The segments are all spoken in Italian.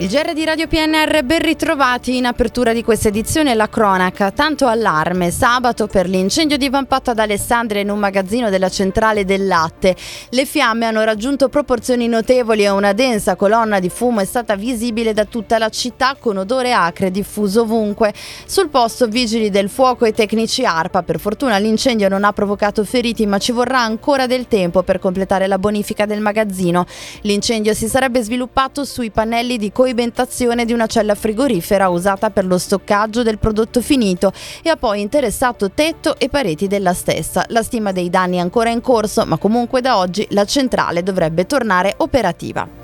Il GR di Radio PNR ben ritrovati in apertura di questa edizione la cronaca. Tanto allarme sabato per l'incendio divampato ad Alessandria in un magazzino della centrale del latte. Le fiamme hanno raggiunto proporzioni notevoli e una densa colonna di fumo è stata visibile da tutta la città con odore acre diffuso ovunque. Sul posto vigili del fuoco e tecnici ARPA. Per fortuna l'incendio non ha provocato feriti ma ci vorrà ancora del tempo per completare la bonifica del magazzino. L'incendio si sarebbe sviluppato sui pannelli di coesione coibentazione di una cella frigorifera usata per lo stoccaggio del prodotto finito e ha poi interessato tetto e pareti della stessa. La stima dei danni è ancora in corso, ma comunque da oggi la centrale dovrebbe tornare operativa.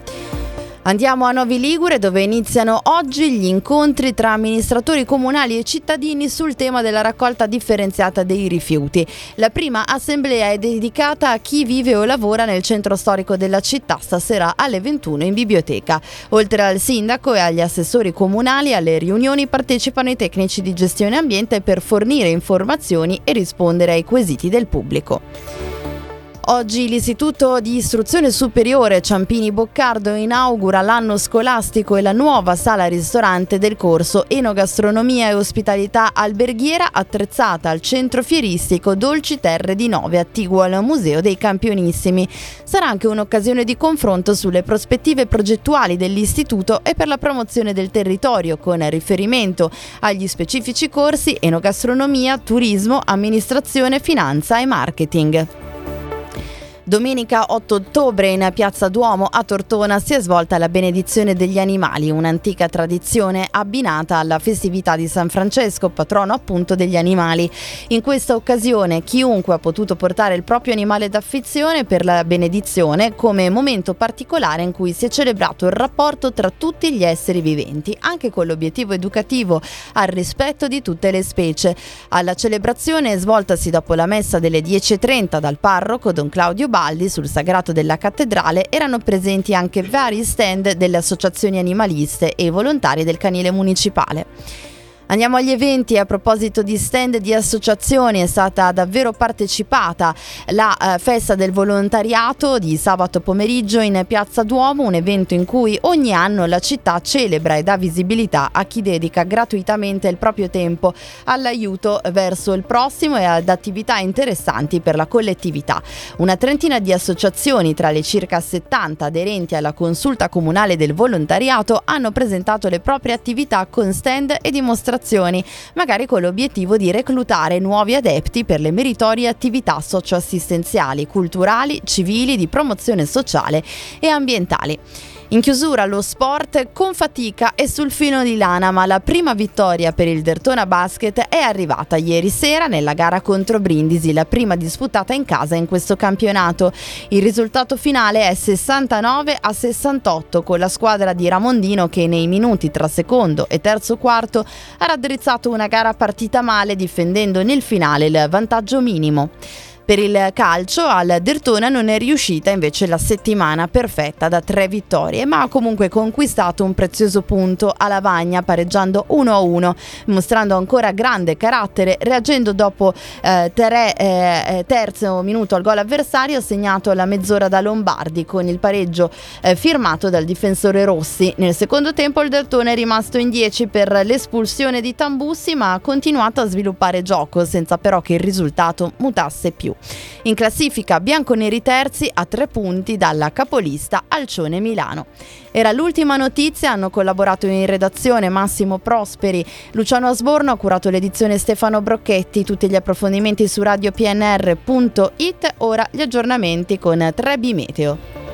Andiamo a Novi Ligure dove iniziano oggi gli incontri tra amministratori comunali e cittadini sul tema della raccolta differenziata dei rifiuti. La prima assemblea è dedicata a chi vive o lavora nel centro storico della città stasera alle 21 in biblioteca. Oltre al sindaco e agli assessori comunali alle riunioni partecipano i tecnici di gestione ambiente per fornire informazioni e rispondere ai quesiti del pubblico. Oggi l'Istituto di Istruzione Superiore Ciampini Boccardo inaugura l'anno scolastico e la nuova sala ristorante del corso Enogastronomia e Ospitalità Alberghiera attrezzata al centro fieristico Dolci Terre di Nove attiguo al Museo dei Campionissimi. Sarà anche un'occasione di confronto sulle prospettive progettuali dell'istituto e per la promozione del territorio con riferimento agli specifici corsi Enogastronomia, Turismo, Amministrazione, Finanza e Marketing. Domenica 8 ottobre in Piazza Duomo a Tortona si è svolta la benedizione degli animali, un'antica tradizione abbinata alla festività di San Francesco, patrono appunto degli animali. In questa occasione chiunque ha potuto portare il proprio animale d'affezione per la benedizione come momento particolare in cui si è celebrato il rapporto tra tutti gli esseri viventi, anche con l'obiettivo educativo al rispetto di tutte le specie. Alla celebrazione svoltasi dopo la messa delle 10.30 dal parroco Don Claudio Garibaldi sul sagrato della cattedrale erano presenti anche vari stand delle associazioni animaliste e volontari del canile municipale. Andiamo agli eventi, a proposito di stand di associazioni è stata davvero partecipata la eh, festa del volontariato di sabato pomeriggio in Piazza Duomo, un evento in cui ogni anno la città celebra e dà visibilità a chi dedica gratuitamente il proprio tempo all'aiuto verso il prossimo e ad attività interessanti per la collettività. Una trentina di associazioni tra le circa 70 aderenti alla consulta comunale del volontariato hanno presentato le proprie attività con stand e dimostrazioni amministrazioni, magari con l'obiettivo di reclutare nuovi adepti per le meritorie attività socioassistenziali, culturali, civili, di promozione sociale e ambientali. In chiusura lo sport con fatica e sul filo di lana, ma la prima vittoria per il Dertona Basket è arrivata ieri sera nella gara contro Brindisi, la prima disputata in casa in questo campionato. Il risultato finale è 69 a 68 con la squadra di Ramondino che nei minuti tra secondo e terzo quarto ha raddrizzato una gara partita male difendendo nel finale il vantaggio minimo. Per il calcio al Dertona non è riuscita invece la settimana perfetta da tre vittorie, ma ha comunque conquistato un prezioso punto a Lavagna pareggiando 1-1, mostrando ancora grande carattere, reagendo dopo eh, tre, eh, eh, terzo minuto al gol avversario segnato alla mezz'ora da Lombardi con il pareggio eh, firmato dal difensore Rossi. Nel secondo tempo il Dertona è rimasto in 10 per l'espulsione di Tambussi, ma ha continuato a sviluppare gioco senza però che il risultato mutasse più. In classifica bianconeri terzi a tre punti dalla capolista Alcione Milano. Era l'ultima notizia, hanno collaborato in redazione Massimo Prosperi, Luciano Asborno ha curato l'edizione Stefano Brocchetti, tutti gli approfondimenti su radiopnr.it, ora gli aggiornamenti con 3B Meteo.